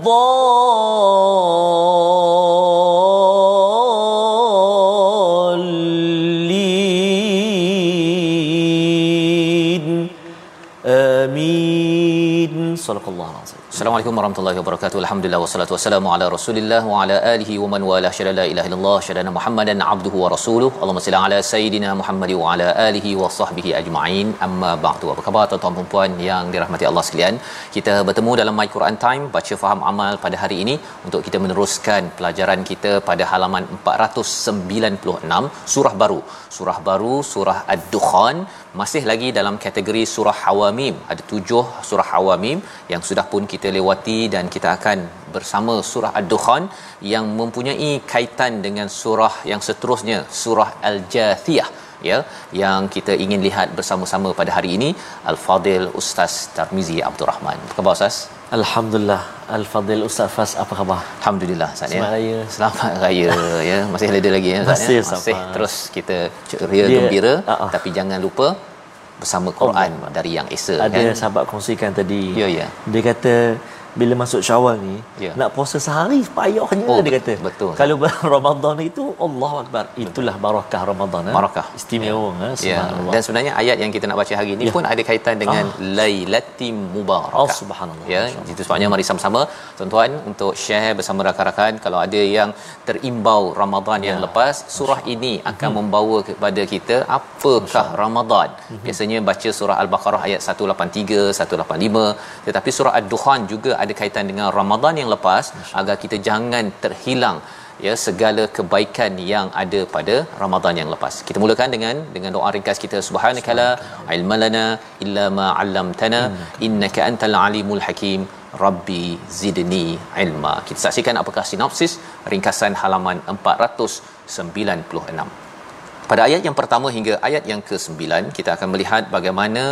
الضالين Amin. Sallallahu alaihi Assalamualaikum warahmatullahi wabarakatuh. Alhamdulillah wassalatu wassalamu ala Rasulillah wa ala alihi wa man wala syada la ilaha illallah syada Muhammadan abduhu wa rasuluhu. Allahumma salli ala sayidina Muhammad wa ala alihi wa sahbihi ajma'in. Amma ba'du. Apa khabar tuan-tuan dan puan yang dirahmati Allah sekalian? Kita bertemu dalam My Quran Time baca faham amal pada hari ini untuk kita meneruskan pelajaran kita pada halaman 496 surah baru. Surah baru surah Ad-Dukhan masih lagi dalam kategori surah Hawamim. Ada tujuh surah Hawamim yang sudah pun kita lewati dan kita akan bersama surah Ad-Dukhan yang mempunyai kaitan dengan surah yang seterusnya surah Al-Jathiyah ya yang kita ingin lihat bersama-sama pada hari ini Al-Fadil Ustaz Tarmizi Abdul Rahman. Apa khabar Ustaz? Alhamdulillah Al-Fadil Ustaz Fas apa khabar? Alhamdulillah Ustaz ya. Selamat raya. Selamat raya ya. Masih ada lagi ya Ustaz Masih, ya. Masih terus kita ceria Dia- gembira ah. tapi jangan lupa bersama Quran dari yang Esa Ada kan. sahabat kongsikan tadi. Ya, ya. Dia kata bila masuk Syawal ni Ya. nak puasa sehari payahnya Oh, dia kata. betul. Kalau bulan Ramadan itu Allahu akbar. Itulah barakah Ramadan eh. Barakah. Istimewa eh. Ya, Subhanallah. dan sebenarnya ayat yang kita nak baca hari ini Ya. pun ada kaitan dengan Lailatul Mubarakah. Oh, subhanallah. Ya, itu sebabnya mari sama-sama tuan-tuan untuk share bersama rakan-rakan kalau ada yang terimbau Ramadan yang Ya. lepas, surah ini akan membawa kepada kita apakah Ramadan. Biasanya baca surah Al-Baqarah ayat 183, 185, tetapi surah Ad-Dukhan juga ada kaitan dengan Ramadan yang lepas agar kita jangan terhilang ya segala kebaikan yang ada pada Ramadan yang lepas. Kita mulakan dengan dengan doa ringkas kita subhanakala ilmalana illa ma 'allamtana innaka antal alimul hakim rabbi zidni ilma. Kita saksikan apakah sinopsis ringkasan halaman 496. Pada ayat yang pertama hingga ayat yang ke-9 kita akan melihat bagaimana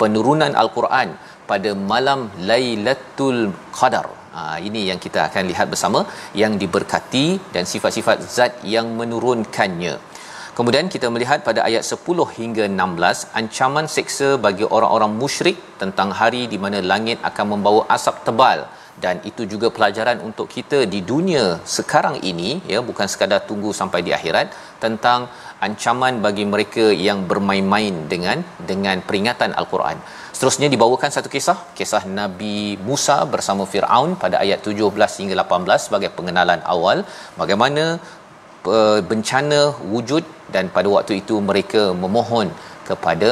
penurunan al-Quran pada malam Lailatul Qadar. Ha, ini yang kita akan lihat bersama yang diberkati dan sifat-sifat zat yang menurunkannya. Kemudian kita melihat pada ayat 10 hingga 16 ancaman seksa bagi orang-orang musyrik tentang hari di mana langit akan membawa asap tebal dan itu juga pelajaran untuk kita di dunia sekarang ini ya bukan sekadar tunggu sampai di akhirat tentang ancaman bagi mereka yang bermain-main dengan dengan peringatan al-Quran. Seterusnya dibawakan satu kisah, kisah Nabi Musa bersama Firaun pada ayat 17 hingga 18 sebagai pengenalan awal bagaimana uh, bencana wujud dan pada waktu itu mereka memohon kepada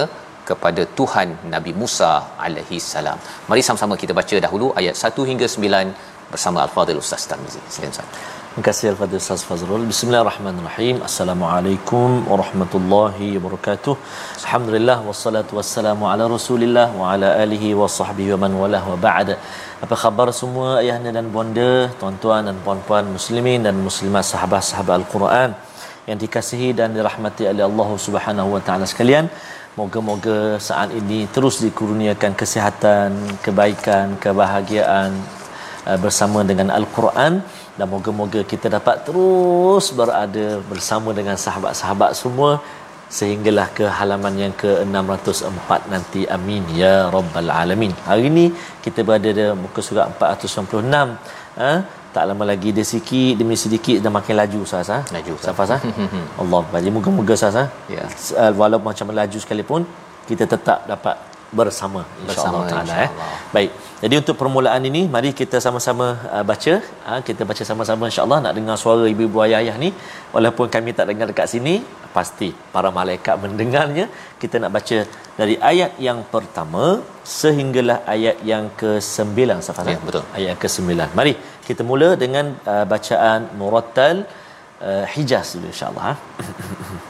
kepada Tuhan Nabi Musa alaihi salam. Mari sama-sama kita baca dahulu ayat 1 hingga 9 bersama Al-Fadhil Ustaz Tarmizi. Silakan Ustaz. Terima kasih Al-Fadhil Ustaz Fazrul. Bismillahirrahmanirrahim. Assalamualaikum warahmatullahi wabarakatuh. Alhamdulillah wassalatu wassalamu ala Rasulillah wa ala alihi wa sahbihi wa man walah wa ba'd. Apa khabar semua ayahanda dan bonda, tuan-tuan dan puan-puan muslimin dan muslimat sahabat-sahabat Al-Quran yang dikasihi dan dirahmati oleh Allah Subhanahu wa taala sekalian. Moga-moga saat ini terus dikurniakan kesihatan, kebaikan, kebahagiaan uh, bersama dengan Al-Quran dan moga-moga kita dapat terus berada bersama dengan sahabat-sahabat semua sehinggalah ke halaman yang ke-604 nanti amin ya rabbal alamin. Hari ini kita berada di muka surat 496 ha? tak lama lagi dia sikit demi sedikit dah makin laju Ustaz ha? Laju, Ustaz. Safas ha? Allah bagi moga-moga Ustaz ha? Ya. Walaupun macam melaju sekalipun kita tetap dapat bersama insyaallah Bersama, taala eh. Baik. Jadi untuk permulaan ini mari kita sama-sama uh, baca ha, kita baca sama-sama insya-Allah nak dengar suara ibu-ibu ayah-ayah ni walaupun kami tak dengar dekat sini pasti para malaikat mendengarnya kita nak baca dari ayat yang pertama sehinggalah ayat yang ke-9 Safar. Ya, betul. Ayat yang ke-9. Mari kita mula dengan uh, bacaan murattal uh, Hijaz dulu insya-Allah ha.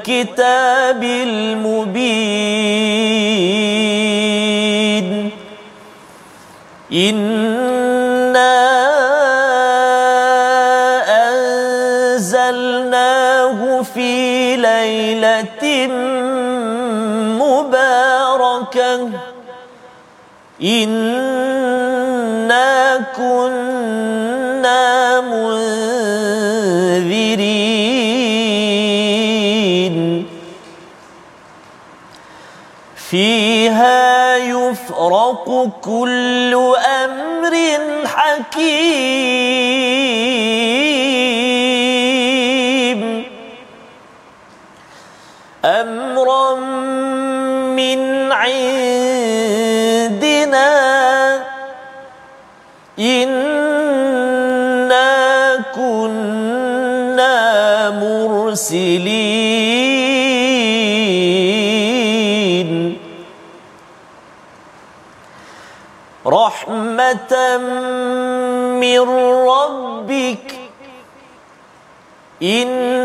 والكتاب المبين. إنا أنزلناه في ليلة مباركة. إنا يفرق كل أمر حكيم. أمرا من عندنا. إنا كنا مرسلين. من ربك إنه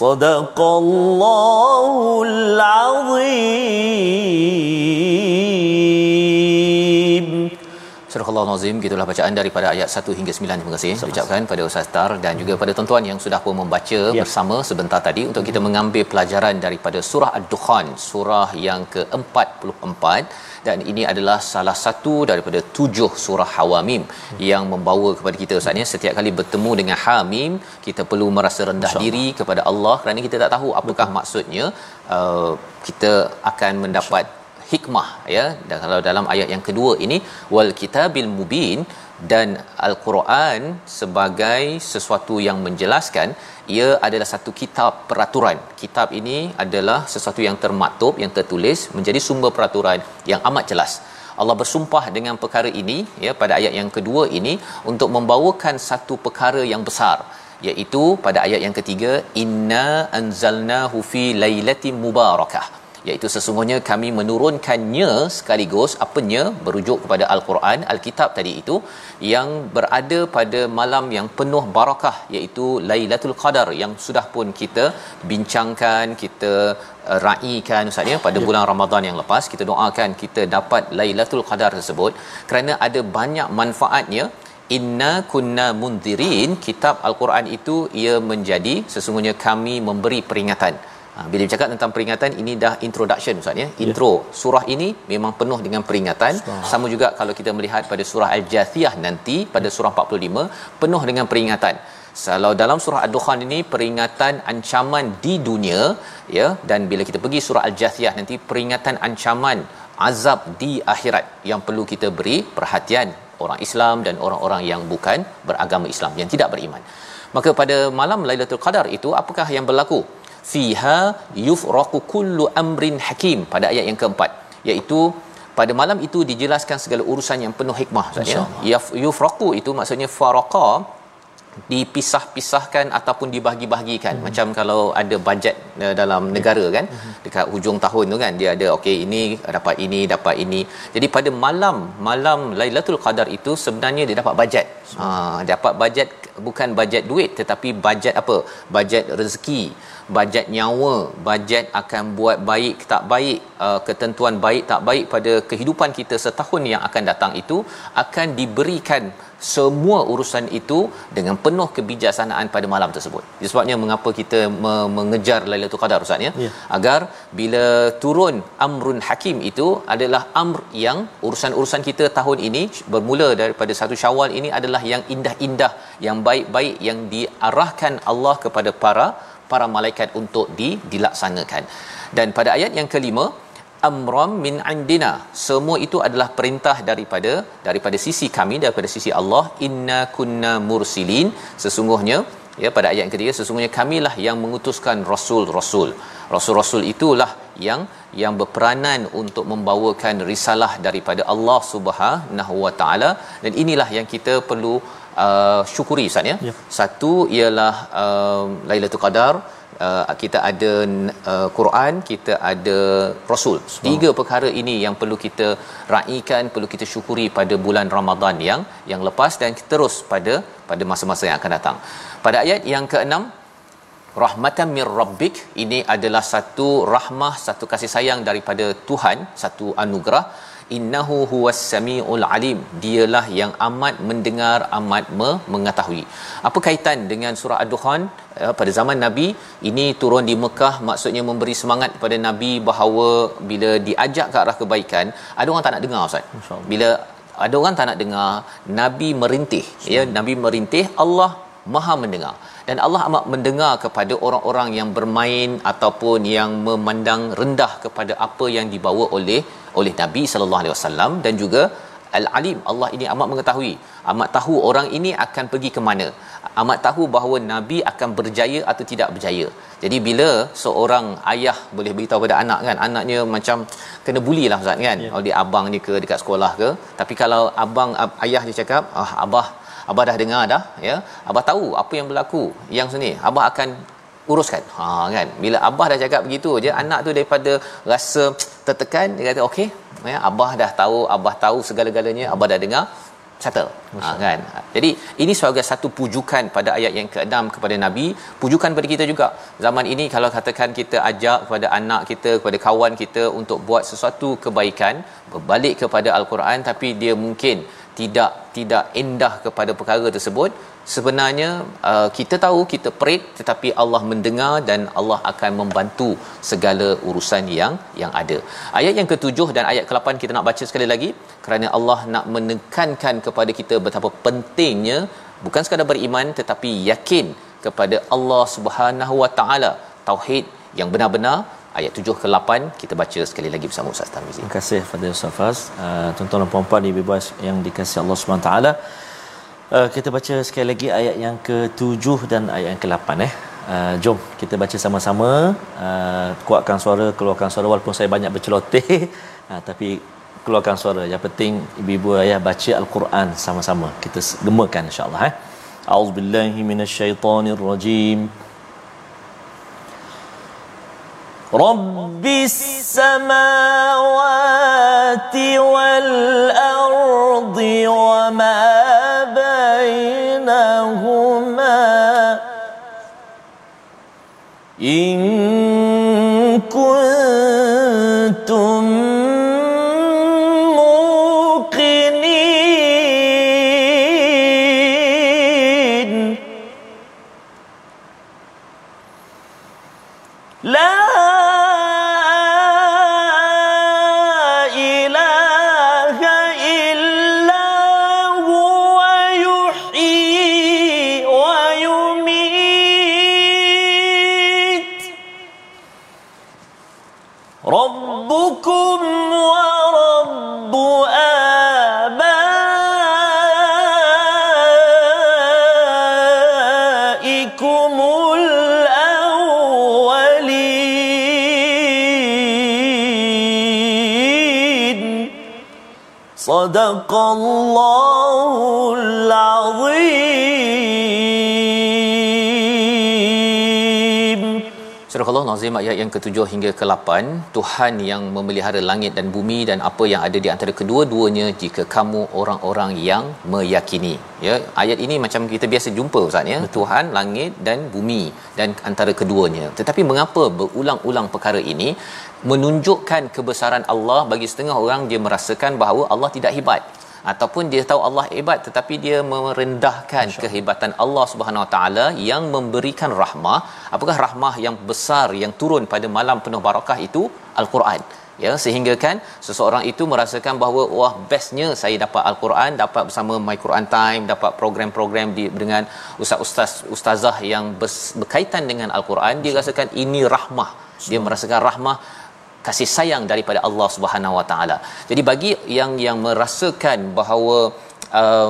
صدق الله العظيم Surah Allah Nazim gitulah bacaan daripada ayat 1 hingga 9 terima kasih ucapkan pada Ustaz Tar dan juga pada tuan-tuan yang sudah pun membaca Ya. bersama sebentar tadi untuk kita mengambil pelajaran daripada surah Ad-Dukhan surah yang ke-44 dan ini adalah salah satu daripada tujuh surah Hawamim yang membawa kepada kita Ustaz ya. Setiap kali bertemu dengan Hamim kita perlu merasa rendah diri kepada Allah kerana kita tak tahu apakah maksudnya uh, kita akan mendapat hikmah ya dan kalau dalam ayat yang kedua ini wal kitabil mubin dan al-Quran sebagai sesuatu yang menjelaskan ia adalah satu kitab peraturan. Kitab ini adalah sesuatu yang termaktub, yang tertulis menjadi sumber peraturan yang amat jelas. Allah bersumpah dengan perkara ini ya pada ayat yang kedua ini untuk membawakan satu perkara yang besar iaitu pada ayat yang ketiga inna anzalnahu fi lailatin mubarakah iaitu sesungguhnya kami menurunkannya sekaligus apanya berujuk kepada al-Quran al-kitab tadi itu yang berada pada malam yang penuh barakah iaitu Lailatul Qadar yang sudah pun kita bincangkan kita uh, raikan ustaz ya pada ya. bulan Ramadan yang lepas kita doakan kita dapat Lailatul Qadar tersebut kerana ada banyak manfaatnya inna kunna mundirin kitab al-Quran itu ia menjadi sesungguhnya kami memberi peringatan Ha, bila bercakap tentang peringatan ini dah introduction ustaz ya. Intro yeah. surah ini memang penuh dengan peringatan. Surah. Sama juga kalau kita melihat pada surah Al-Jathiyah nanti pada surah 45 penuh dengan peringatan. Kalau dalam surah Ad-Dukhan ini peringatan ancaman di dunia ya dan bila kita pergi surah Al-Jathiyah nanti peringatan ancaman azab di akhirat yang perlu kita beri perhatian orang Islam dan orang-orang yang bukan beragama Islam yang tidak beriman. Maka pada malam Lailatul Qadar itu apakah yang berlaku? Fiha yufraqu kullu amrin hakim. Pada ayat yang keempat iaitu pada malam itu dijelaskan segala urusan yang penuh hikmah maksudnya yufraqu itu maksudnya faraqa dipisah-pisahkan ataupun dibahagi-bahagikan hmm. macam kalau ada bajet uh, dalam negara kan hmm. dekat hujung tahun tu kan dia ada okey ini dapat ini dapat ini. Jadi pada malam malam Lailatul Qadar itu sebenarnya dia dapat bajet ha dapat bajet bukan bajet duit tetapi bajet apa? Bajet rezeki bajet nyawa bajet akan buat baik tak baik uh, ketentuan baik tak baik pada kehidupan kita setahun yang akan datang itu akan diberikan semua urusan itu dengan penuh kebijaksanaan pada malam tersebut. Sebabnya mengapa kita me- mengejar Lailatul Qadar Ustaz ya. Yeah. Agar bila turun amrun hakim itu adalah amr yang urusan-urusan kita tahun ini bermula daripada satu Syawal ini adalah yang indah-indah, yang baik-baik yang diarahkan Allah kepada para para malaikat untuk di, dilaksanakan. Dan pada ayat yang kelima amram min indina. Semua itu adalah perintah daripada daripada sisi kami daripada sisi Allah. Inna kunna mursilin. Sesungguhnya ya pada ayat yang ketiga sesungguhnya kamilah yang mengutuskan rasul-rasul. Rasul-rasul itulah yang yang berperanan untuk membawakan risalah daripada Allah Subhanahu wa taala. Dan inilah yang kita perlu uh, syukuri Ustaz ya. ya. Satu ialah uh, Lailatul Qadar uh, kita ada uh, Quran, kita ada Rasul. Tiga perkara ini yang perlu kita raikan, perlu kita syukuri pada bulan Ramadan yang yang lepas dan terus pada pada masa-masa yang akan datang. Pada ayat yang keenam rahmatan mir rabbik ini adalah satu rahmah satu kasih sayang daripada Tuhan satu anugerah innahu huwas samiul alim. Dialah yang amat mendengar amat me- mengetahui. Apa kaitan dengan surah ad-dukhan? Uh, pada zaman nabi ini turun di Mekah maksudnya memberi semangat kepada nabi bahawa bila diajak ke arah kebaikan ada orang tak nak dengar ustaz. Bila ada orang tak nak dengar nabi merintih. Ya nabi merintih Allah maha mendengar dan Allah amat mendengar kepada orang-orang yang bermain ataupun yang memandang rendah kepada apa yang dibawa oleh oleh Nabi sallallahu alaihi wasallam dan juga al-alim. Allah ini amat mengetahui amat tahu orang ini akan pergi ke mana. Amat tahu bahawa nabi akan berjaya atau tidak berjaya. Jadi bila seorang ayah boleh beritahu pada anak kan anaknya macam kena buli lah ustaz kan. Yeah. oleh abang ni ke dekat sekolah ke. Tapi kalau abang ayah dia cakap ah abah abah dah dengar dah ya. Abah tahu apa yang berlaku. Yang sini abah akan uruskan. Ha kan? Bila abah dah cakap begitu je anak tu daripada rasa tertekan dia kata okey ya abah dah tahu abah tahu segala-galanya abah dah dengar settle. Ha, kan? Jadi ini sebagai satu pujukan pada ayat yang ke-6 kepada nabi. Pujukan pada kita juga. Zaman ini kalau katakan kita ajak kepada anak kita kepada kawan kita untuk buat sesuatu kebaikan berbalik kepada al-Quran tapi dia mungkin tidak tidak indah kepada perkara tersebut. Sebenarnya uh, kita tahu kita perit tetapi Allah mendengar dan Allah akan membantu segala urusan yang yang ada. Ayat yang ketujuh dan ayat ke-8 kita nak baca sekali lagi. Kerana Allah nak menekankan kepada kita betapa pentingnya bukan sekadar beriman tetapi yakin kepada Allah Subhanahu Wa Taala tauhid yang benar-benar ayat 7 ke 8 kita baca sekali lagi bersama Ustaz Tarmizi. Terima kasih Fadil Safas. Uh, tuan-tuan dan puan-puan ibu bapa yang dikasihi Allah Subhanahu taala. Uh, kita baca sekali lagi ayat yang ke-7 dan ayat yang ke-8 eh. Uh, jom kita baca sama-sama uh, kuatkan suara keluarkan suara walaupun saya banyak berceloteh uh, tapi keluarkan suara yang penting ibu-ibu ayah baca al-Quran sama-sama kita gemakan insya-Allah eh auzubillahi minasyaitonirrajim رب السماوات والأرض وما بينهما. إن صدق الله العظيم Nazim ayat yang ke-7 hingga ke-8 Tuhan yang memelihara langit dan bumi dan apa yang ada di antara kedua-duanya jika kamu orang-orang yang meyakini. Ya ayat ini macam kita biasa jumpa ustaz ya. Tuhan langit dan bumi dan antara keduanya. Tetapi mengapa berulang-ulang perkara ini? Menunjukkan kebesaran Allah bagi setengah orang dia merasakan bahawa Allah tidak hebat ataupun dia tahu Allah hebat tetapi dia merendahkan kehebatan Allah Subhanahu Wa Taala yang memberikan rahmah. Apakah rahmah yang besar yang turun pada malam penuh barakah itu? al-Quran. Ya sehingga kan seseorang itu merasakan bahawa wah bestnya saya dapat al-Quran dapat bersama my Quran time dapat program-program di dengan ustaz-ustaz ustazah yang berkaitan dengan al-Quran dia rasakan ini rahmah. Dia merasakan rahmah kasih sayang daripada Allah Subhanahu Wa Taala. Jadi bagi yang yang merasakan bahawa uh,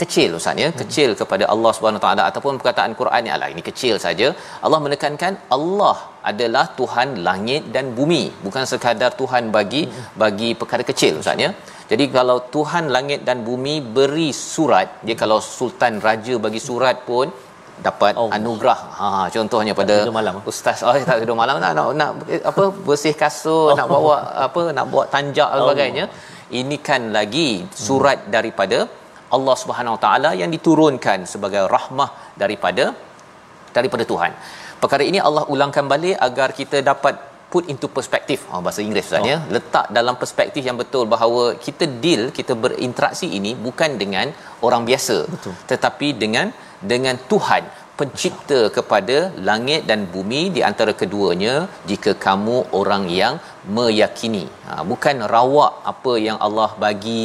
kecil ustaz ya, hmm. kecil kepada Allah Subhanahu Wa Taala ataupun perkataan Quran ni alah ini kecil saja. Allah menekankan Allah adalah Tuhan langit dan bumi, bukan sekadar Tuhan bagi hmm. bagi perkara kecil ustaz ya. Jadi kalau Tuhan langit dan bumi beri surat, dia kalau sultan raja bagi surat pun dapat oh. anugerah. Ha contohnya pada malam. ustaz oh tak tidur malam nak, nak nak apa bersih kasut, oh. nak bawa apa nak buat tanjak dan oh. sebagainya. Ini kan lagi surat hmm. daripada Allah Subhanahu Wa Taala yang diturunkan sebagai rahmah daripada daripada Tuhan. Perkara ini Allah ulangkan balik agar kita dapat put into perspective oh, bahasa Inggeris Ustaz ya. oh. letak dalam perspektif yang betul bahawa kita deal kita berinteraksi ini bukan dengan orang biasa betul. tetapi dengan dengan Tuhan pencipta kepada langit dan bumi di antara keduanya jika kamu orang yang meyakini. Ha, bukan rawak apa yang Allah bagi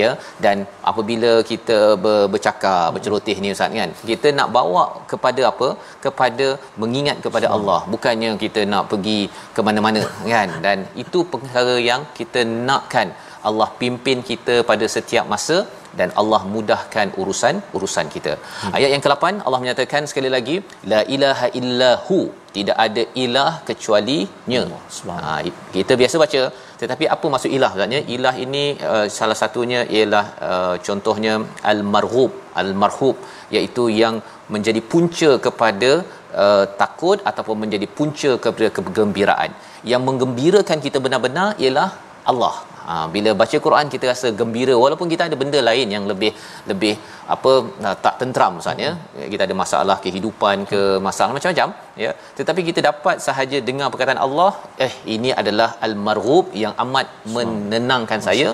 ya. Dan apabila kita ber, bercakap berceloteh ni ustaz kan kita nak bawa kepada apa? Kepada mengingat kepada Allah. Bukannya kita nak pergi ke mana-mana kan. Dan itu perkara yang kita nakkan. Allah pimpin kita pada setiap masa dan Allah mudahkan urusan urusan kita. Hmm. Ayat yang ke-8 Allah menyatakan sekali lagi la ilaha illahu tidak ada ilah kecuali nya. Ha, kita biasa baca tetapi apa maksud ilah maksudnya ilah ini uh, salah satunya ialah uh, contohnya al-marhub al-marhub iaitu yang menjadi punca kepada uh, takut ataupun menjadi punca kepada kegembiraan. Yang menggembirakan kita benar-benar ialah Allah. Ha, bila baca Quran kita rasa gembira. Walaupun kita ada benda lain yang lebih lebih apa tak tentram misalnya hmm. kita ada masalah kehidupan ke masalah macam-macam ya. Tetapi kita dapat sahaja dengar perkataan Allah eh ini adalah al-marghub yang amat menenangkan saya.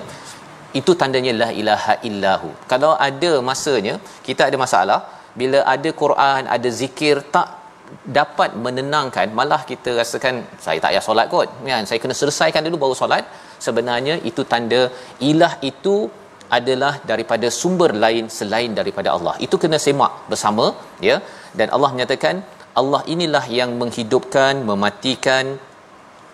Itu tandanya la ilaha illahu. Kalau ada masanya kita ada masalah bila ada Quran ada zikir tak dapat menenangkan malah kita rasakan saya tak payah solat kot. Kan? Saya kena selesaikan dulu baru solat sebenarnya itu tanda ilah itu adalah daripada sumber lain selain daripada Allah. Itu kena semak bersama ya. Dan Allah menyatakan Allah inilah yang menghidupkan, mematikan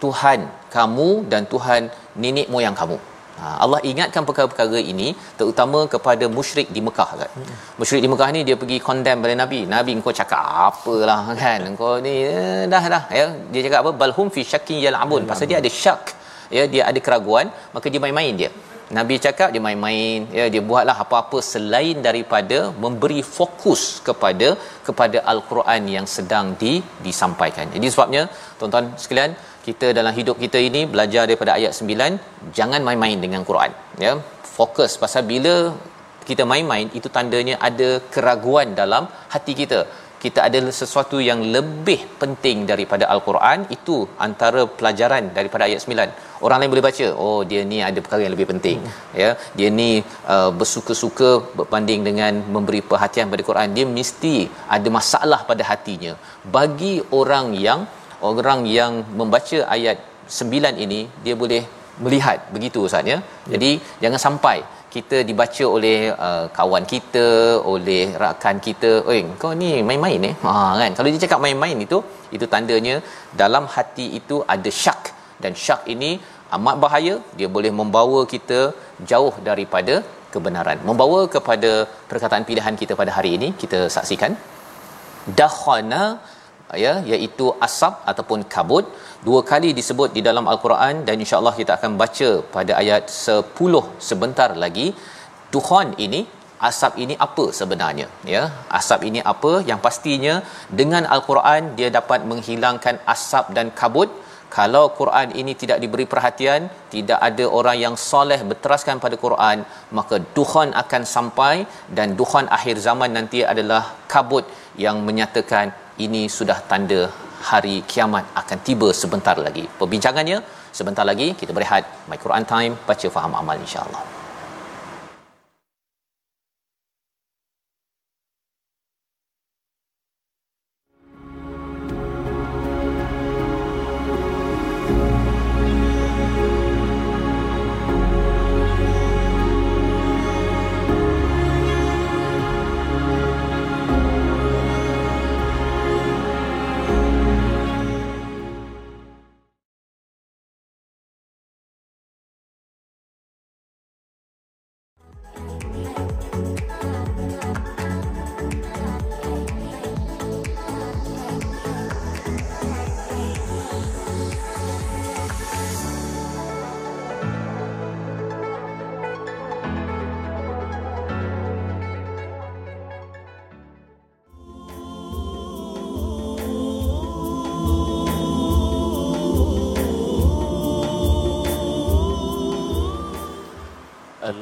Tuhan kamu dan Tuhan nenek moyang kamu. Ha, Allah ingatkan perkara-perkara ini terutama kepada musyrik di Mekah kan. Musyrik di Mekah ni dia pergi condemn pada Nabi. Nabi engkau cakap apalah kan. Engkau ni eh, dah dah ya. Dia cakap apa? Balhum fi syakkin yal'abun. Pasal dia ada syak ya dia ada keraguan maka dia main-main dia. Nabi cakap dia main-main ya dia buatlah apa-apa selain daripada memberi fokus kepada kepada al-Quran yang sedang di disampaikan. Jadi sebabnya tuan-tuan sekalian kita dalam hidup kita ini belajar daripada ayat 9 jangan main-main dengan Quran ya. Fokus pasal bila kita main-main itu tandanya ada keraguan dalam hati kita kita ada sesuatu yang lebih penting daripada al-Quran itu antara pelajaran daripada ayat 9 orang lain boleh baca oh dia ni ada perkara yang lebih penting. Hmm. ya dia ni uh, bersuka-suka berbanding dengan memberi perhatian pada Quran. Dia mesti ada masalah pada hatinya. Bagi orang yang orang yang membaca ayat 9 ini dia boleh melihat begitu ustaz ya. Jadi jangan sampai kita dibaca oleh uh, kawan kita oleh rakan kita. Oi kau ni main-main eh? Ha kan? Kalau dia cakap main-main itu itu tandanya dalam hati itu ada syak. Dan syak ini amat bahaya. Dia boleh membawa kita jauh daripada kebenaran. Membawa kepada perkataan pilihan kita pada hari ini kita saksikan. Dakhana ya iaitu asap ataupun kabut. Dua kali disebut di dalam al-Quran dan insya-Allah kita akan baca pada ayat 10 sebentar lagi. Duhan ini asap ini apa sebenarnya? Ya asap ini apa? Yang pastinya dengan al-Quran dia dapat menghilangkan asap dan kabut. Kalau Quran ini tidak diberi perhatian tidak ada orang yang soleh berteraskan pada Quran maka duhan akan sampai dan duhan akhir zaman nanti adalah kabut yang menyatakan ini sudah tanda hari kiamat akan tiba sebentar lagi. Perbincangannya sebentar lagi kita berehat My Quran Time baca faham amal insya-Allah.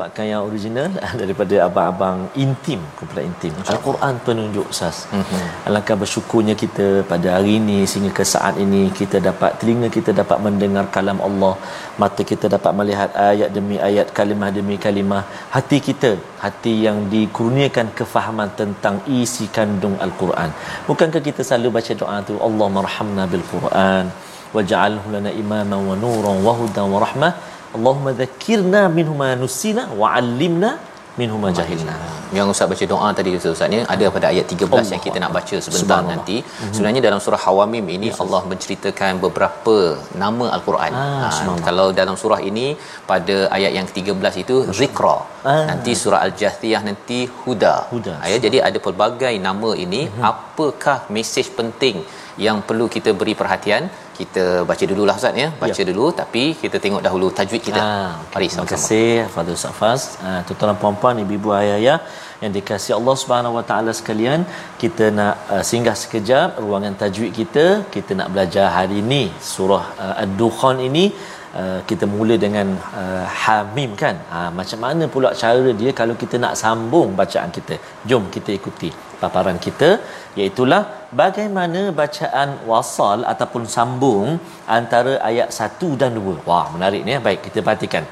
Pakaian yang original daripada abang-abang intim kumpulan intim. Al-Quran penunjuk sas. Mm-hmm. alangkah bersyukurnya kita pada hari ini sehingga ke saat ini kita dapat telinga kita dapat mendengar kalam Allah. Mata kita dapat melihat ayat demi ayat kalimah demi kalimah. Hati kita hati yang dikurniakan kefahaman tentang isi kandung Al-Quran. Bukankah kita selalu baca doa tu? Allah marhamna bil Quran waj'alhu lana imaman wa nuran wa hudan wa rahmah Allahumma dzakirna minhu ma nusina wa 'allimna minhu ma jahilna. Yang Ustaz baca doa tadi Ustaz ni ada pada ayat 13 Allah. yang kita nak baca sebentar nanti. Mm-hmm. Sebenarnya dalam surah Hawamim ini yes. Allah menceritakan beberapa nama al-Quran. Ah, ha, kalau dalam surah ini pada ayat yang 13 itu zikra. Ah. Nanti surah al-Jathiyah nanti huda. huda. Ya, jadi ada pelbagai nama ini mm-hmm. apakah mesej penting yang perlu kita beri perhatian kita baca dululah Ustaz ya. Baca ya. dulu tapi kita tengok dahulu tajwid kita. Ha, okay. mari terima kasih Fadil Safas uh, tuan-tuan puan-puan ibu-ibu ayah-ayah yang dikasihi Allah Subhanahu Wa Taala sekalian kita nak uh, singgah sekejap ruangan tajwid kita. Kita nak belajar hari ini surah uh, ad-dukhan ini Uh, kita mula dengan uh, hamim kan ha, macam mana pula cara dia kalau kita nak sambung bacaan kita jom kita ikuti paparan kita iaitu bagaimana bacaan wasal ataupun sambung antara ayat 1 dan 2. Wah, menarik ni. Baik, kita perhatikan.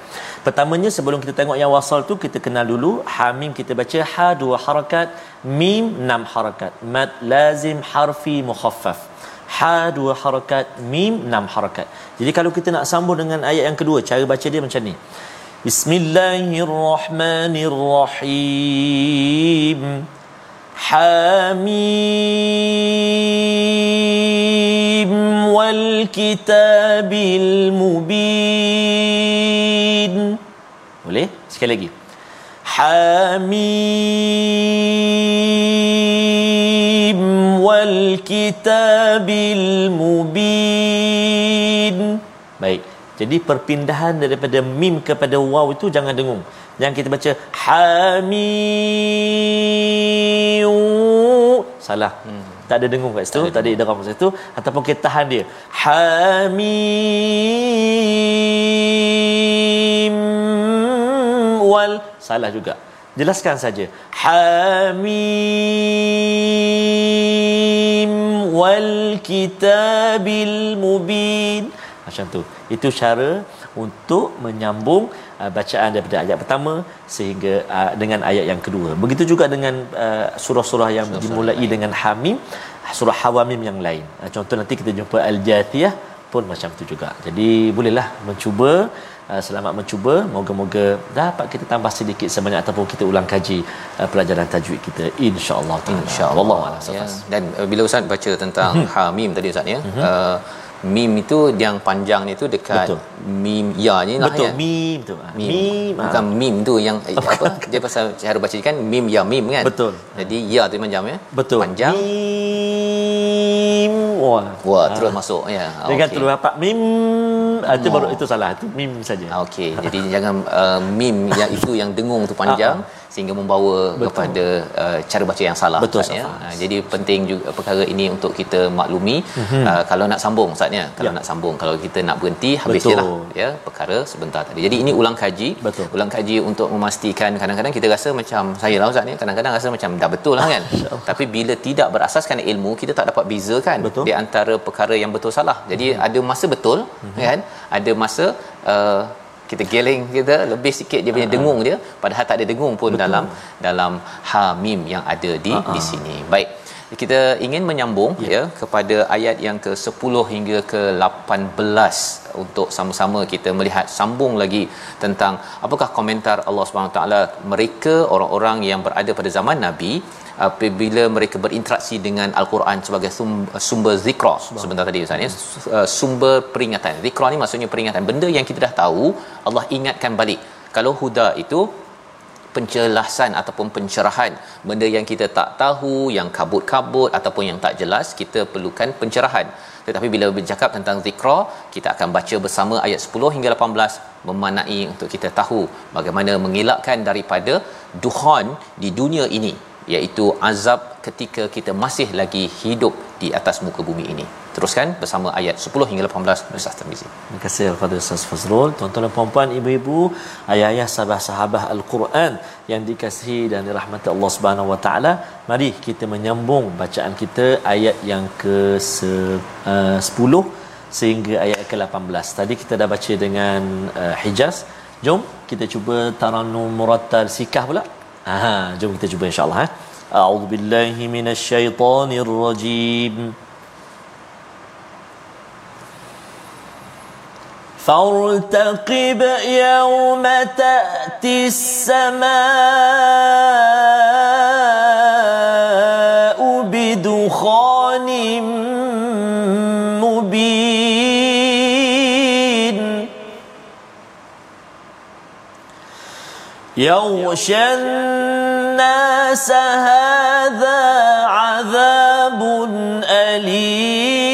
Pertamanya sebelum kita tengok yang wasal tu kita kenal dulu hamim kita baca ha dua harakat, mim enam harakat. Mad lazim harfi mukhaffaf ha dua harakat mim enam harakat. Jadi kalau kita nak sambung dengan ayat yang kedua cara baca dia macam ni. Bismillahirrahmanirrahim. Hamim. Wal kitabil mubin. Boleh? Sekali lagi. Hamim kitabil mubin. Baik. Jadi perpindahan daripada mim kepada waw itu jangan dengung. Yang kita baca hamiu salah. Hmm. Tak ada dengung kat situ, tak ada idgham kat situ ataupun kita tahan dia. Hamim wal salah juga jelaskan saja. Hamim wal kitabil mubin. Macam tu. Itu cara untuk menyambung uh, bacaan daripada ayat pertama sehingga uh, dengan ayat yang kedua. Begitu juga dengan uh, surah-surah yang surah dimulai surah dengan hamim surah hawamim yang lain. Uh, contoh nanti kita jumpa al-jathiyah pun macam tu juga. Jadi bolehlah mencuba uh, selamat mencuba moga-moga dapat kita tambah sedikit sebanyak ataupun kita ulang kaji uh, pelajaran tajwid kita insyaallah insyaallah ya. dan uh, bila ustaz baca tentang mhm. hamim tadi ustaz ya mm-hmm. uh, mim itu yang panjang itu dekat Betul. mim ya ni lah Betul. ya. mim tu. Mim. mim. Bukan ha. mim tu yang eh, apa? Dia pasal cara baca kan mim ya mim kan. Betul. Jadi ya tu panjang ya. Betul. Panjang. Mim. Wah. Wah, terus ha. masuk ya. Dengan okay. terus apa? Mim oh. itu baru itu salah. Itu mim saja. Okey. Jadi jangan uh, mim yang itu yang dengung tu panjang. Ha sehingga membawa Betul. kepada uh, cara baca yang salah Betul, ya. Uh, jadi penting juga perkara ini untuk kita maklumi mm-hmm. uh, kalau nak sambung Ustaz ya kalau ya. nak sambung kalau kita nak berhenti habis lah ya perkara sebentar tadi. Jadi ini ulang kaji. Betul. Ulang kaji untuk memastikan kadang-kadang kita rasa macam saya lah Ustaz ya kadang-kadang rasa macam dah betul lah kan. Tapi bila tidak berasaskan ilmu kita tak dapat bezakan betul. di antara perkara yang betul salah. Jadi mm-hmm. ada masa betul mm-hmm. kan ada masa uh, kita geling kita lebih sikit dia punya uh-huh. dengung dia padahal tak ada dengung pun Betul. dalam dalam ha mim yang ada di uh-huh. di sini baik kita ingin menyambung yeah. ya kepada ayat yang ke-10 hingga ke-18 untuk sama-sama kita melihat sambung lagi tentang apakah komentar Allah Subhanahu taala mereka orang-orang yang berada pada zaman nabi apabila mereka berinteraksi dengan al-Quran sebagai sumber zikra. Sebentar tadi ustaz ya. Uh, sumber peringatan. Zikra ni maksudnya peringatan. Benda yang kita dah tahu Allah ingatkan balik. Kalau huda itu penjelasan ataupun pencerahan. Benda yang kita tak tahu yang kabut-kabut ataupun yang tak jelas kita perlukan pencerahan. Tetapi bila bercakap tentang zikra kita akan baca bersama ayat 10 hingga 18 memanai untuk kita tahu bagaimana mengelakkan daripada duhan di dunia ini iaitu azab ketika kita masih lagi hidup di atas muka bumi ini. Teruskan bersama ayat 10 hingga 18 Ustaz Tirmizi. Terima kasih kepada Ustaz Fazrul. Tuan-tuan dan puan-puan, ibu-ibu, ayah-ayah sahabat-sahabat Al-Quran yang dikasihi dan dirahmati Allah Subhanahu Wa Taala, mari kita menyambung bacaan kita ayat yang ke-10 sehingga ayat ke-18. Tadi kita dah baca dengan uh, Hijaz. Jom kita cuba Taranum Murattal Sikah pula. Aha, jom kita cuba insya-Allah eh. A'udzu billahi minasyaitonir rajim. فارتقب يوم تأتي السماء بدخان يغشى الناس هذا عذاب أليم.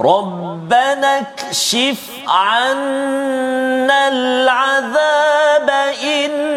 ربنا اكشف عنا العذاب إنا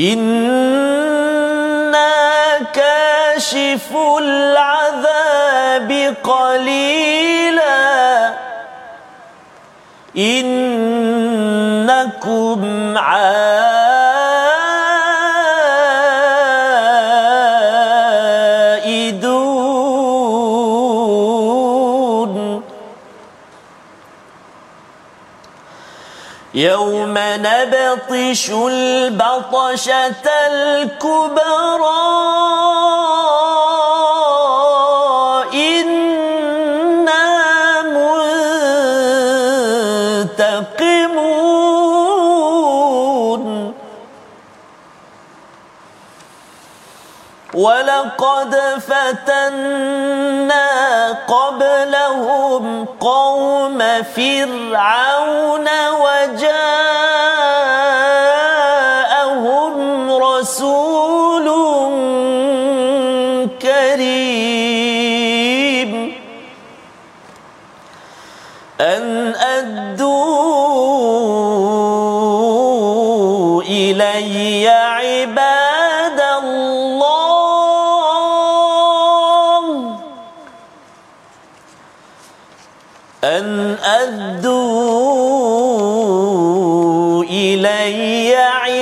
إنا كاشف العذاب قليلا إنكم عائدون يوم نبطش البطشة الكبرى. إنا منتقمون. ولقد فتنا قبلهم قوم فرعون وجاءهم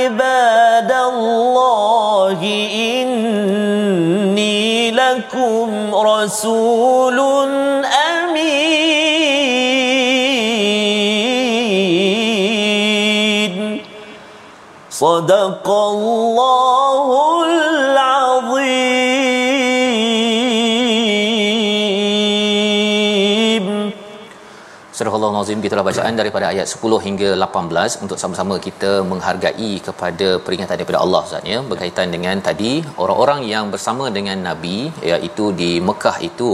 عباد الله إني لكم رسول أمين. صدق الله Nazim kita bacaan daripada ayat 10 hingga 18 untuk sama-sama kita menghargai kepada peringatan daripada Allah Ustaz ya. Berkaitan dengan tadi orang-orang yang bersama dengan Nabi iaitu di Mekah itu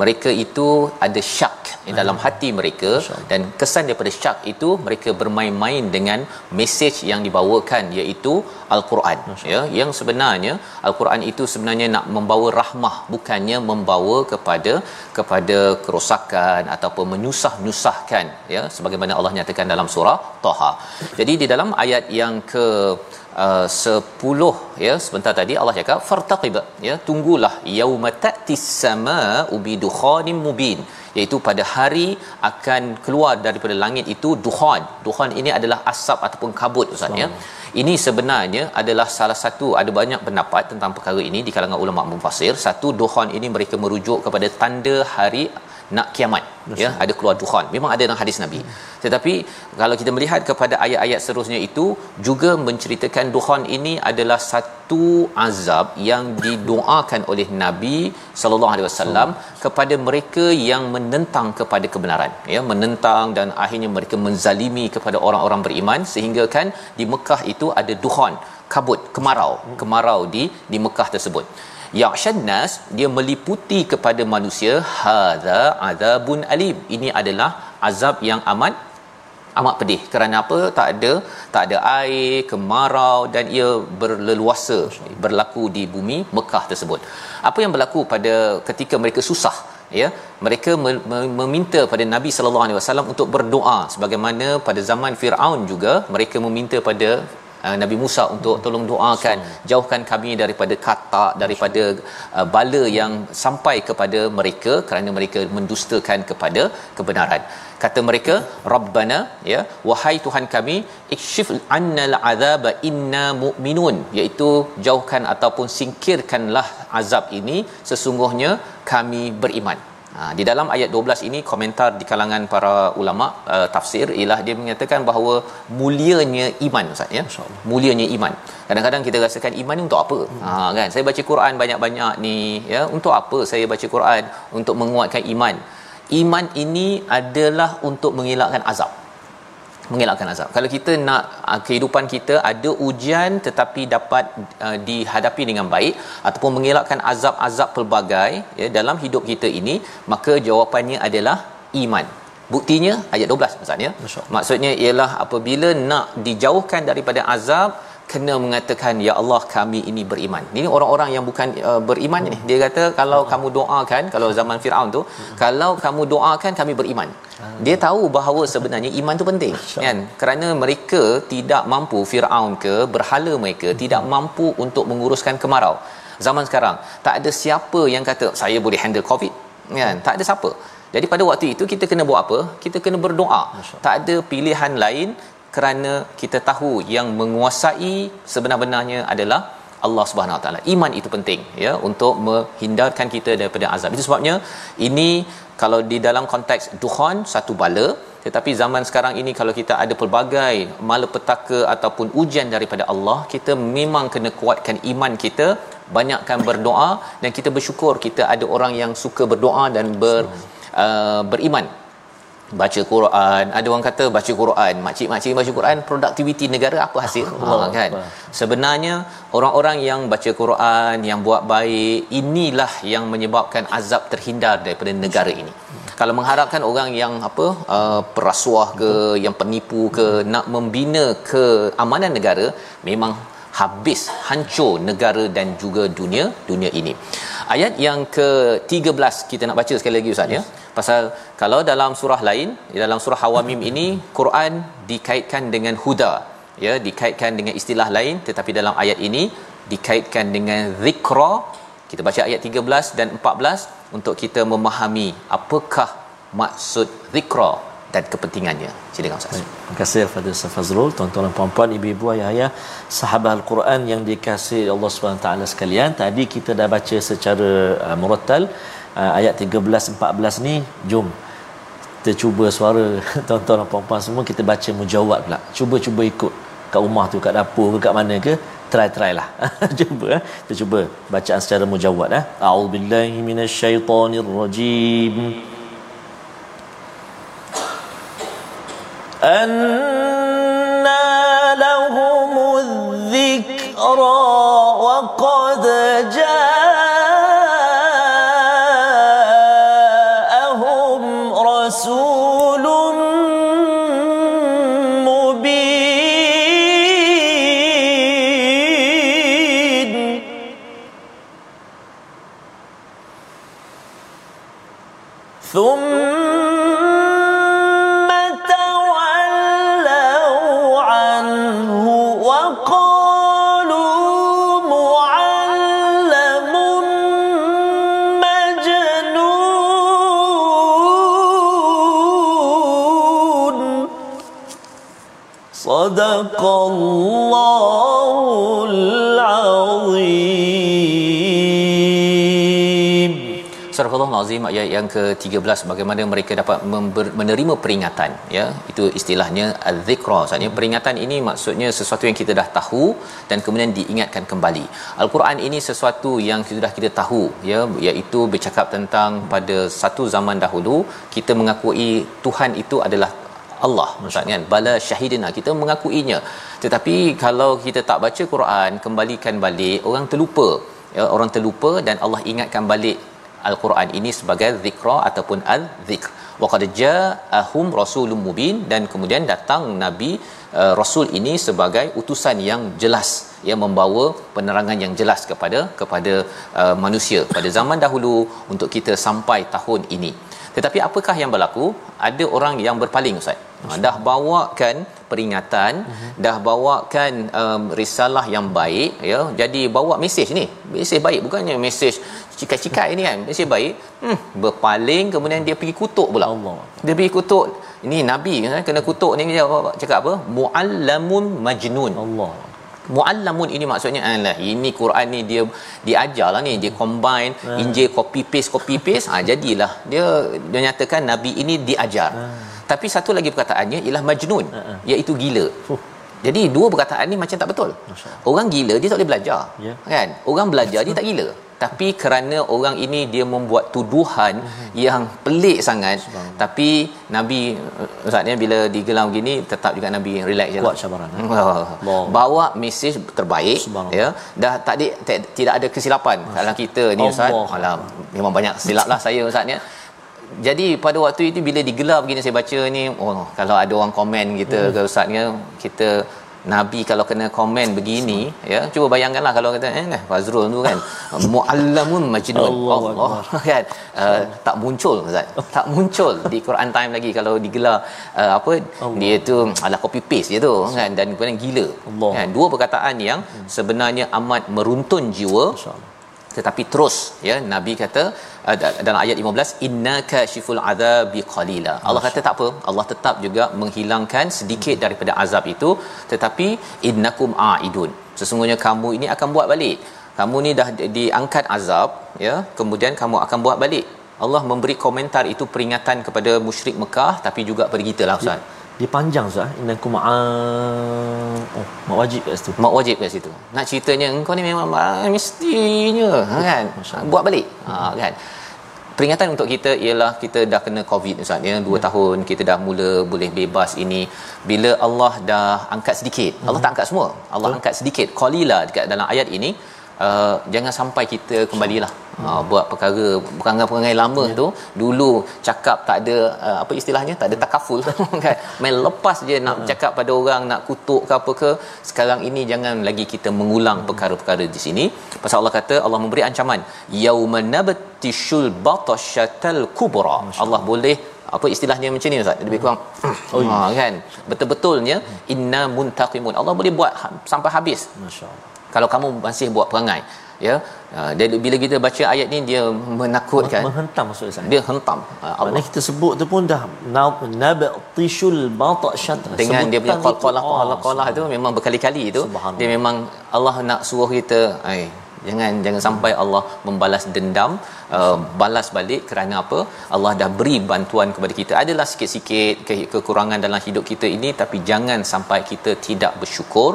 mereka itu ada syak di dalam hati mereka dan kesan daripada syak itu mereka bermain-main dengan mesej yang dibawakan iaitu al-Quran ya. Yang sebenarnya al-Quran itu sebenarnya nak membawa rahmah bukannya membawa kepada kepada kerosakan ataupun menyusah-nyusahkan ya. Sebagaimana Allah nyatakan dalam surah Taha. Jadi di dalam ayat yang ke uh, 10 ya sebentar tadi Allah cakap fartaqib ya tunggulah yauma ta'tis samaa'u bidukhanin mubin iaitu pada hari akan keluar daripada langit itu dukhan. Dukhan ini adalah asap ataupun kabut ustaz ya. Ini sebenarnya adalah salah satu ada banyak pendapat tentang perkara ini di kalangan ulama mufassir satu dukhan ini mereka merujuk kepada tanda hari nak kiamat ya ada keluar dukhan memang ada dalam hadis nabi. Tetapi kalau kita melihat kepada ayat-ayat seterusnya itu juga menceritakan dukhan ini adalah satu azab yang didoakan oleh nabi sallallahu alaihi wasallam kepada mereka yang menentang kepada kebenaran ya menentang dan akhirnya mereka menzalimi kepada orang-orang beriman sehingga kan di Mekah itu ada dukhan kabut kemarau. Kemarau di di Mekah tersebut yakshan nas dia meliputi kepada manusia hadza azabun alim. Ini adalah azab yang amat amat pedih. Kerana apa? Tak ada tak ada air kemarau dan ia berleluasa berlaku di bumi Mekah tersebut. Apa yang berlaku pada ketika mereka susah ya? Mereka meminta pada Nabi sallallahu alaihi wasallam untuk berdoa. Sebagaimana pada zaman Firaun juga mereka meminta pada uh, Nabi Musa untuk tolong doakan jauhkan kami daripada kata daripada uh, bala yang sampai kepada mereka kerana mereka mendustakan kepada kebenaran. Kata mereka rabbana ya wahai tuhan kami ikshif annal azaba inna mu'minun iaitu jauhkan ataupun singkirkanlah azab ini sesungguhnya kami beriman Ha, di dalam ayat 12 ini komentar di kalangan para ulama uh, tafsir ialah dia menyatakan bahawa mulianya iman ustaz ya. Mulianya iman. Kadang-kadang kita rasakan iman ni untuk apa? Hmm. ha kan? Saya baca Quran banyak-banyak ni ya. Untuk apa saya baca Quran? Untuk menguatkan iman. Iman ini adalah untuk mengelakkan azab mengelakkan azab. Kalau kita nak uh, kehidupan kita ada ujian tetapi dapat uh, dihadapi dengan baik ataupun mengelakkan azab-azab pelbagai ya dalam hidup kita ini, maka jawapannya adalah iman. Buktinya ayat 12 maksudnya. Maksudnya ialah apabila nak dijauhkan daripada azab kena mengatakan ya Allah kami ini beriman. Ini orang-orang yang bukan uh, beriman ni. Dia kata kalau kamu doakan kalau zaman Firaun tu, kalau kamu doakan kami beriman. Dia tahu bahawa sebenarnya iman tu penting kan kerana mereka tidak mampu Firaun ke berhala mereka tidak mampu untuk menguruskan kemarau. Zaman sekarang tak ada siapa yang kata saya boleh handle covid kan tak ada siapa. Jadi pada waktu itu kita kena buat apa? Kita kena berdoa. Tak ada pilihan lain kerana kita tahu yang menguasai sebenar-benarnya adalah Allah Subhanahu Wa Taala. Iman itu penting ya untuk menghindarkan kita daripada azab. Itu sebabnya ini kalau di dalam konteks duhan satu bala tetapi zaman sekarang ini kalau kita ada pelbagai malapetaka ataupun ujian daripada Allah kita memang kena kuatkan iman kita banyakkan berdoa dan kita bersyukur kita ada orang yang suka berdoa dan ber uh, beriman baca Quran. Ada orang kata baca Quran makcik-makcik baca Quran produktiviti negara apa hasil? Allah kan? Sebenarnya orang-orang yang baca Quran yang buat baik inilah yang menyebabkan azab terhindar daripada negara ini. Kalau mengharapkan orang yang apa uh, perasuah ke yang penipu ke nak membina keamanan negara memang habis hancur negara dan juga dunia dunia ini. Ayat yang ke-13 kita nak baca sekali lagi ustaz ya pasal kalau dalam surah lain dalam surah hawamim ini Quran dikaitkan dengan huda ya dikaitkan dengan istilah lain tetapi dalam ayat ini dikaitkan dengan zikra kita baca ayat 13 dan 14 untuk kita memahami apakah maksud zikra dan kepentingannya. Silakan Ustaz. Terima kasih kepada Ustaz Fazrul, tuan-tuan dan puan-puan, ibu-ibu, ayah-ayah, sahabat Al-Quran yang dikasihi Allah Subhanahu taala sekalian. Tadi kita dah baca secara uh, murattal uh, ayat 13 14 ni jom kita cuba suara. Tuan-tuan dan puan-puan semua kita baca mujawab pula. Cuba-cuba ikut kat rumah tu kat dapur ke kat mana ke try try lah. Cuba eh? kita cuba bacaan secara mujawad eh. A'udzubillahi minasyaitonirrajim. أنا لهم wa qad jaa ثم عنه وقالوا معلم مجنون. صدق الله Azim ayat yang ke-13 bagaimana mereka dapat member, menerima peringatan ya? Itu istilahnya az-zikra maksudnya peringatan ini maksudnya sesuatu yang kita dah tahu dan kemudian diingatkan kembali. al-Quran ini sesuatu yang sudah kita tahu ya? Iaitu bercakap tentang pada satu zaman dahulu kita mengakui Tuhan itu adalah Allah maksudnya kan? Bala syahidina kita mengakuinya. Tetapi kalau kita tak baca Quran kembalikan balik orang terlupa ya, orang terlupa dan Allah ingatkan balik al-Quran ini sebagai zikra ataupun al-zikr. Wa qad ja'ahum rasulun mubin dan kemudian datang nabi uh, rasul ini sebagai utusan yang jelas. Yang membawa penerangan yang jelas kepada kepada uh, manusia pada zaman dahulu untuk kita sampai tahun ini. Tetapi apakah yang berlaku? Ada orang yang berpaling ustaz Ha, dah bawakan peringatan uh-huh. dah bawakan um, risalah yang baik ya. Jadi bawa mesej ni. Mesej baik bukannya mesej cikai-cikai ni kan. Mesej baik hmm, berpaling kemudian dia pergi kutuk pula. Allah. Dia pergi kutuk. Ini nabi kan kena kutuk ni dia cakap apa? Muallamun majnun. Allah. Muallamun ini maksudnya alah ini Quran ni dia diajarlah ni. Dia combine uh. injil copy paste copy paste ah ha, jadilah dia dia nyatakan nabi ini diajar. Uh tapi satu lagi perkataannya ialah majnun uh-huh. iaitu gila. Uh. jadi dua perkataan ni macam tak betul. Orang gila dia tak boleh belajar yeah. kan? Orang belajar dia tak gila. Tapi kerana orang ini dia membuat tuduhan uh-huh. yang pelik sangat. Tapi nabi ustaznya bila digelar begini tetap juga nabi relax je kuat cabaran eh? bawa. Mesej terbaik ya. Dah tak ada tidak ada kesilapan. Kalau kita ni ustaz alam memang banyak silap lah saya ustaznya jadi pada waktu itu bila digelar begini saya baca ni oh kalau ada orang komen kita hmm. ke ustaznya kita Nabi kalau kena komen begini ya cuba bayangkanlah kalau kata eh Fazrul tu kan muallamun majnun. Allah, Allah kan? Uh, tak muncul ustaz. Tak muncul di Quran time lagi kalau digelar. Uh, apa Allah. dia tu ala copy paste je tu kan? Dan kemudian gila. Allah. kan? Dua perkataan yang hmm. sebenarnya amat meruntun jiwa tetapi terus ya nabi kata uh, dalam ayat 15 innaka syiful azabi qalila. Allah kata tak apa. Allah tetap juga menghilangkan sedikit daripada azab itu. Tetapi innakum aidun. Sesungguhnya kamu ini akan buat balik. Kamu ni dah diangkat azab ya kemudian kamu akan buat balik. Allah memberi komentar itu peringatan kepada musyrik Mekah tapi juga pada kita lah Ustaz. Dia panjang Ustaz. Innakum ma'an. Oh, mak wajib kat situ. Mak wajib kat situ. Nak ceritanya engkau ni memang ah, mestinya ha, kan. Buat balik. Ha kan. Peringatan untuk kita ialah kita dah kena covid Ustaz ya 2 ya. tahun kita dah mula boleh bebas ini bila Allah dah angkat sedikit. Allah tak angkat semua. Allah Betul. angkat sedikit. Qalila dekat dalam ayat ini uh, jangan sampai kita kembalilah. Hmm. uh, buat perkara perangai-perangai lama yeah. tu dulu cakap tak ada uh, apa istilahnya? Tak ada takaful. Kan? Main lepas je nak hmm. cakap pada orang nak kutuk ke apa ke. Sekarang ini jangan lagi kita mengulang hmm. perkara-perkara di sini. Pasal Allah kata Allah memberi ancaman. Yaumanabtishul batasyatal kubra. Allah. Boleh apa istilahnya macam ni ustaz? Lebih kurang oh, ha, kan? Betul-betulnya inna muntaqimun. Allah boleh buat ha, sampai habis. Masyaallah kalau kamu masih buat perangai ya uh, dia bila kita baca ayat ni dia menakutkan. Menghentam maksud saya. Dia hentam. Uh, Allah. Kita sebut tu pun dah nabtishul batashat dengan dia punya qala qala qala tu memang berkali-kali tu. Dia memang Allah nak suruh kita ai jangan jangan sampai Allah membalas dendam uh, balas balik kerana apa? Allah dah beri bantuan kepada kita. Adalah sikit-sikit ke- kekurangan dalam hidup kita ini tapi jangan sampai kita tidak bersyukur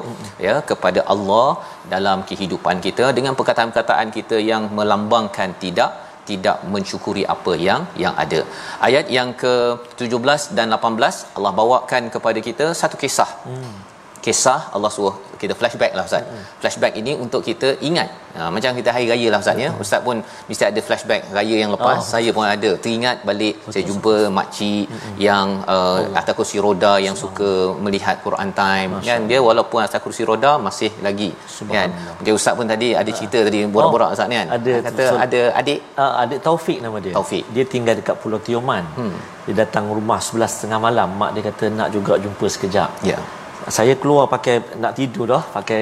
ya kepada Allah dalam kehidupan kita. Dengan perkataan-perkataan kita yang melambangkan tidak tidak mensyukuri apa yang yang ada. Ayat yang ke-17 dan 18 Allah bawakan kepada kita satu kisah. Hmm kisah Allah suruh kita flashback lah Ustaz. Mm-hmm. Flashback ini untuk kita ingat. Ha, macam kita hari raya lah Ustaz ya. Mm-hmm. Ustaz pun mesti ada flashback raya yang lepas. Oh. Saya pun ada teringat balik betul, saya jumpa mak cik mm-hmm. yang uh, oh. atas kursi roda yang suka melihat Quran time Masya kan. Dia walaupun atas kursi roda masih lagi kan. Mungkin Ustaz pun tadi ada cerita tadi borak-borak Ustaz ni kan. Ada kata so, ada adik uh, adik Taufik nama dia. Taufik. Dia tinggal dekat Pulau Tioman. Hmm. Dia datang rumah 11.30 malam. Mak dia kata nak juga jumpa sekejap. Ya. Yeah saya keluar pakai nak tidur dah pakai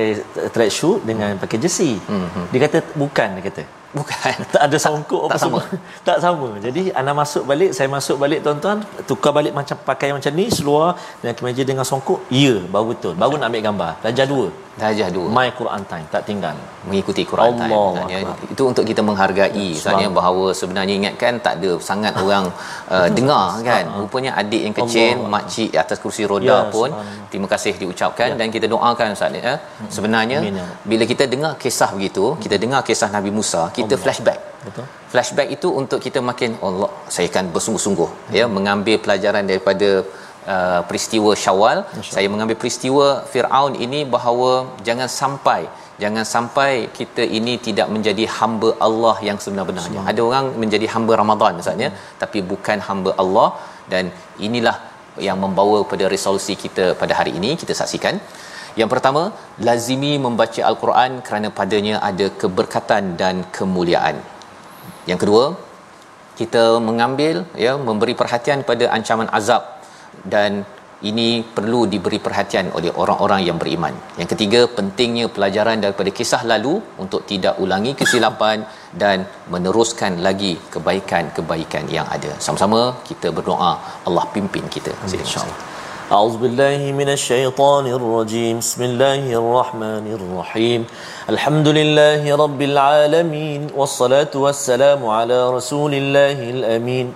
track shoe dengan hmm. pakai jersey. Hmm. Dia kata bukan dia kata. Bukan. Tak ada songkok apa tak semua. Sama. tak sama. Jadi anak masuk balik, saya masuk balik tuan-tuan, tukar balik macam pakai macam ni, seluar dan kemeja dengan songkok. Ya, baru betul. Baru nak ambil gambar. Darjah dua. Darjah dua. My Quran time, tak tinggal. Mengikuti Quran Allah time. Allah. Itu untuk kita menghargai sebenarnya bahawa sebenarnya ingatkan tak ada sangat orang uh, dengar kan. Rupanya adik yang kecil, Allah. makcik atas kursi roda ya, pun terima kasih diucapkan ya. dan kita doakan Ustaz ya. Sebenarnya Amin. Ya bila kita dengar kisah begitu, kita dengar kisah Nabi Musa, kita kita flashback betul flashback itu untuk kita makin Allah saya akan bersungguh-sungguh hmm. ya mengambil pelajaran daripada uh, peristiwa Syawal Masya. saya mengambil peristiwa Firaun ini bahawa jangan sampai jangan sampai kita ini tidak menjadi hamba Allah yang sebenar-benarnya ada orang menjadi hamba Ramadan misalnya hmm. tapi bukan hamba Allah dan inilah yang membawa pada resolusi kita pada hari ini kita saksikan yang pertama, lazimi membaca al-Quran kerana padanya ada keberkatan dan kemuliaan. Yang kedua, kita mengambil ya memberi perhatian pada ancaman azab dan ini perlu diberi perhatian oleh orang-orang yang beriman. Yang ketiga, pentingnya pelajaran daripada kisah lalu untuk tidak ulangi kesilapan dan meneruskan lagi kebaikan-kebaikan yang ada. Sama-sama kita berdoa Allah pimpin kita. Insya-Allah. أعوذ بالله من الشيطان الرجيم بسم الله الرحمن الرحيم الحمد لله رب العالمين والصلاة والسلام على رسول الله الأمين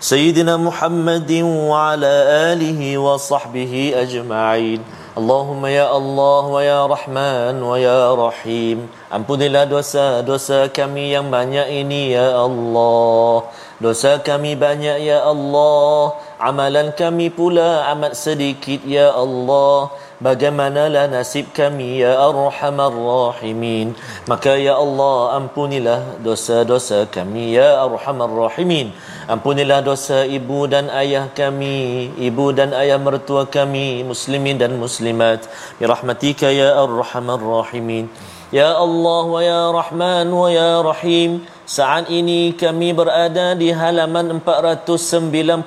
سيدنا محمد وعلى آله وصحبه أجمعين اللهم يا الله ويا رحمن ويا رحيم Ampunilah dosa-dosa kami yang banyak ini ya Allah Dosa kami banyak ya Allah Amalan kami pula amat sedikit ya Allah Bagaimanalah nasib kami ya Arhamar Rahimin Maka ya Allah ampunilah dosa-dosa kami ya Arhamar Rahimin Ampunilah dosa ibu dan ayah kami Ibu dan ayah mertua kami Muslimin dan muslimat. Birahmatika ya Arhamar Rahimin. Ya Allah wa ya Rahman wa ya Rahim saat ini kami berada di halaman 496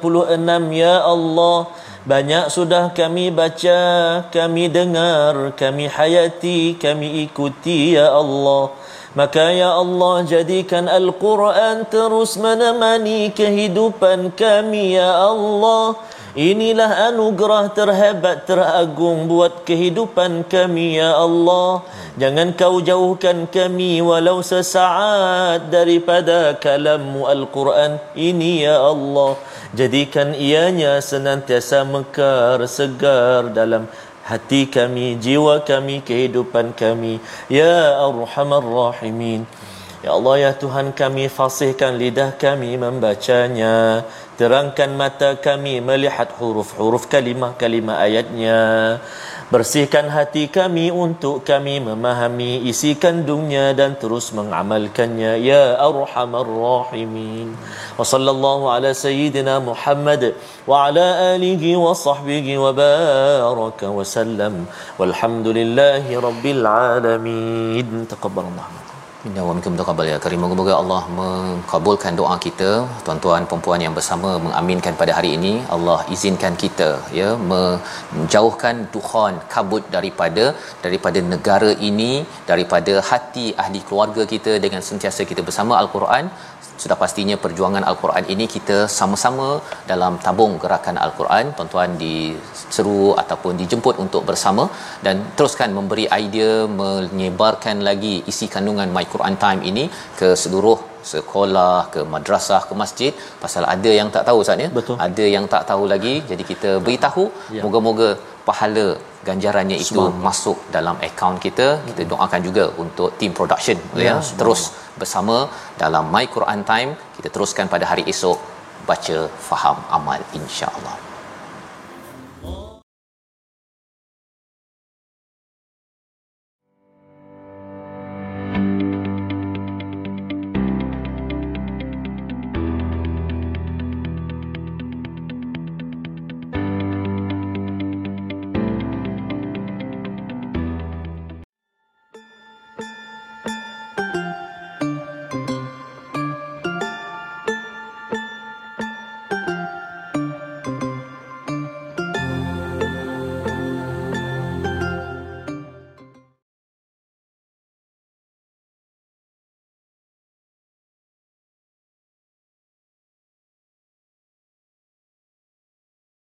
ya Allah. Banyak sudah kami baca kami dengar kami hayati kami ikuti ya Allah Maka ya Allah jadikan Al-Quran terus menemani kehidupan kami ya Allah. Inilah anugerah terhebat teragung buat kehidupan kami ya Allah. Jangan kau jauhkan kami walau sesaat daripada kalammu Al-Quran ini ya Allah. Jadikan ianya senantiasa mekar segar dalam hati kami, jiwa kami, kehidupan kami. Ya Arhamar Rahimin. Ya Allah ya Tuhan kami fasihkan lidah kami membacanya terangkan mata kami melihat huruf-huruf kalimah-kalimah ayatnya bersihkan hati kami untuk kami memahami. Isi kandungnya dan terus mengamalkannya. Ya arhamar rahimin. Wa sallallahu ala sayyidina muhammad wa ala alihi wa sahbihi wa baraka wa sallam. Walhamdulillahi rabbil alamin. Taqabbalallahu Inna wa minkum taqabbal ya karim. Moga-moga Allah mengabulkan doa kita, tuan-tuan puan-puan yang bersama mengaminkan pada hari ini. Allah izinkan kita ya menjauhkan duhan kabut daripada daripada negara ini, daripada hati ahli keluarga kita dengan sentiasa kita bersama Al-Quran sudah pastinya perjuangan Al-Quran ini kita sama-sama dalam tabung gerakan Al-Quran tuan-tuan diseru ataupun dijemput untuk bersama dan teruskan memberi idea menyebarkan lagi isi kandungan My Quran Time ini ke seluruh sekolah ke madrasah ke masjid pasal ada yang tak tahu Ustaz ya? Betul. ada yang tak tahu lagi jadi kita beritahu. Ya. moga-moga pahala ganjarannya itu masuk dalam akaun kita. Kita doakan juga untuk tim production ya, Ya, terus bersama dalam My Quran Time kita teruskan pada hari esok baca faham amal insya-Allah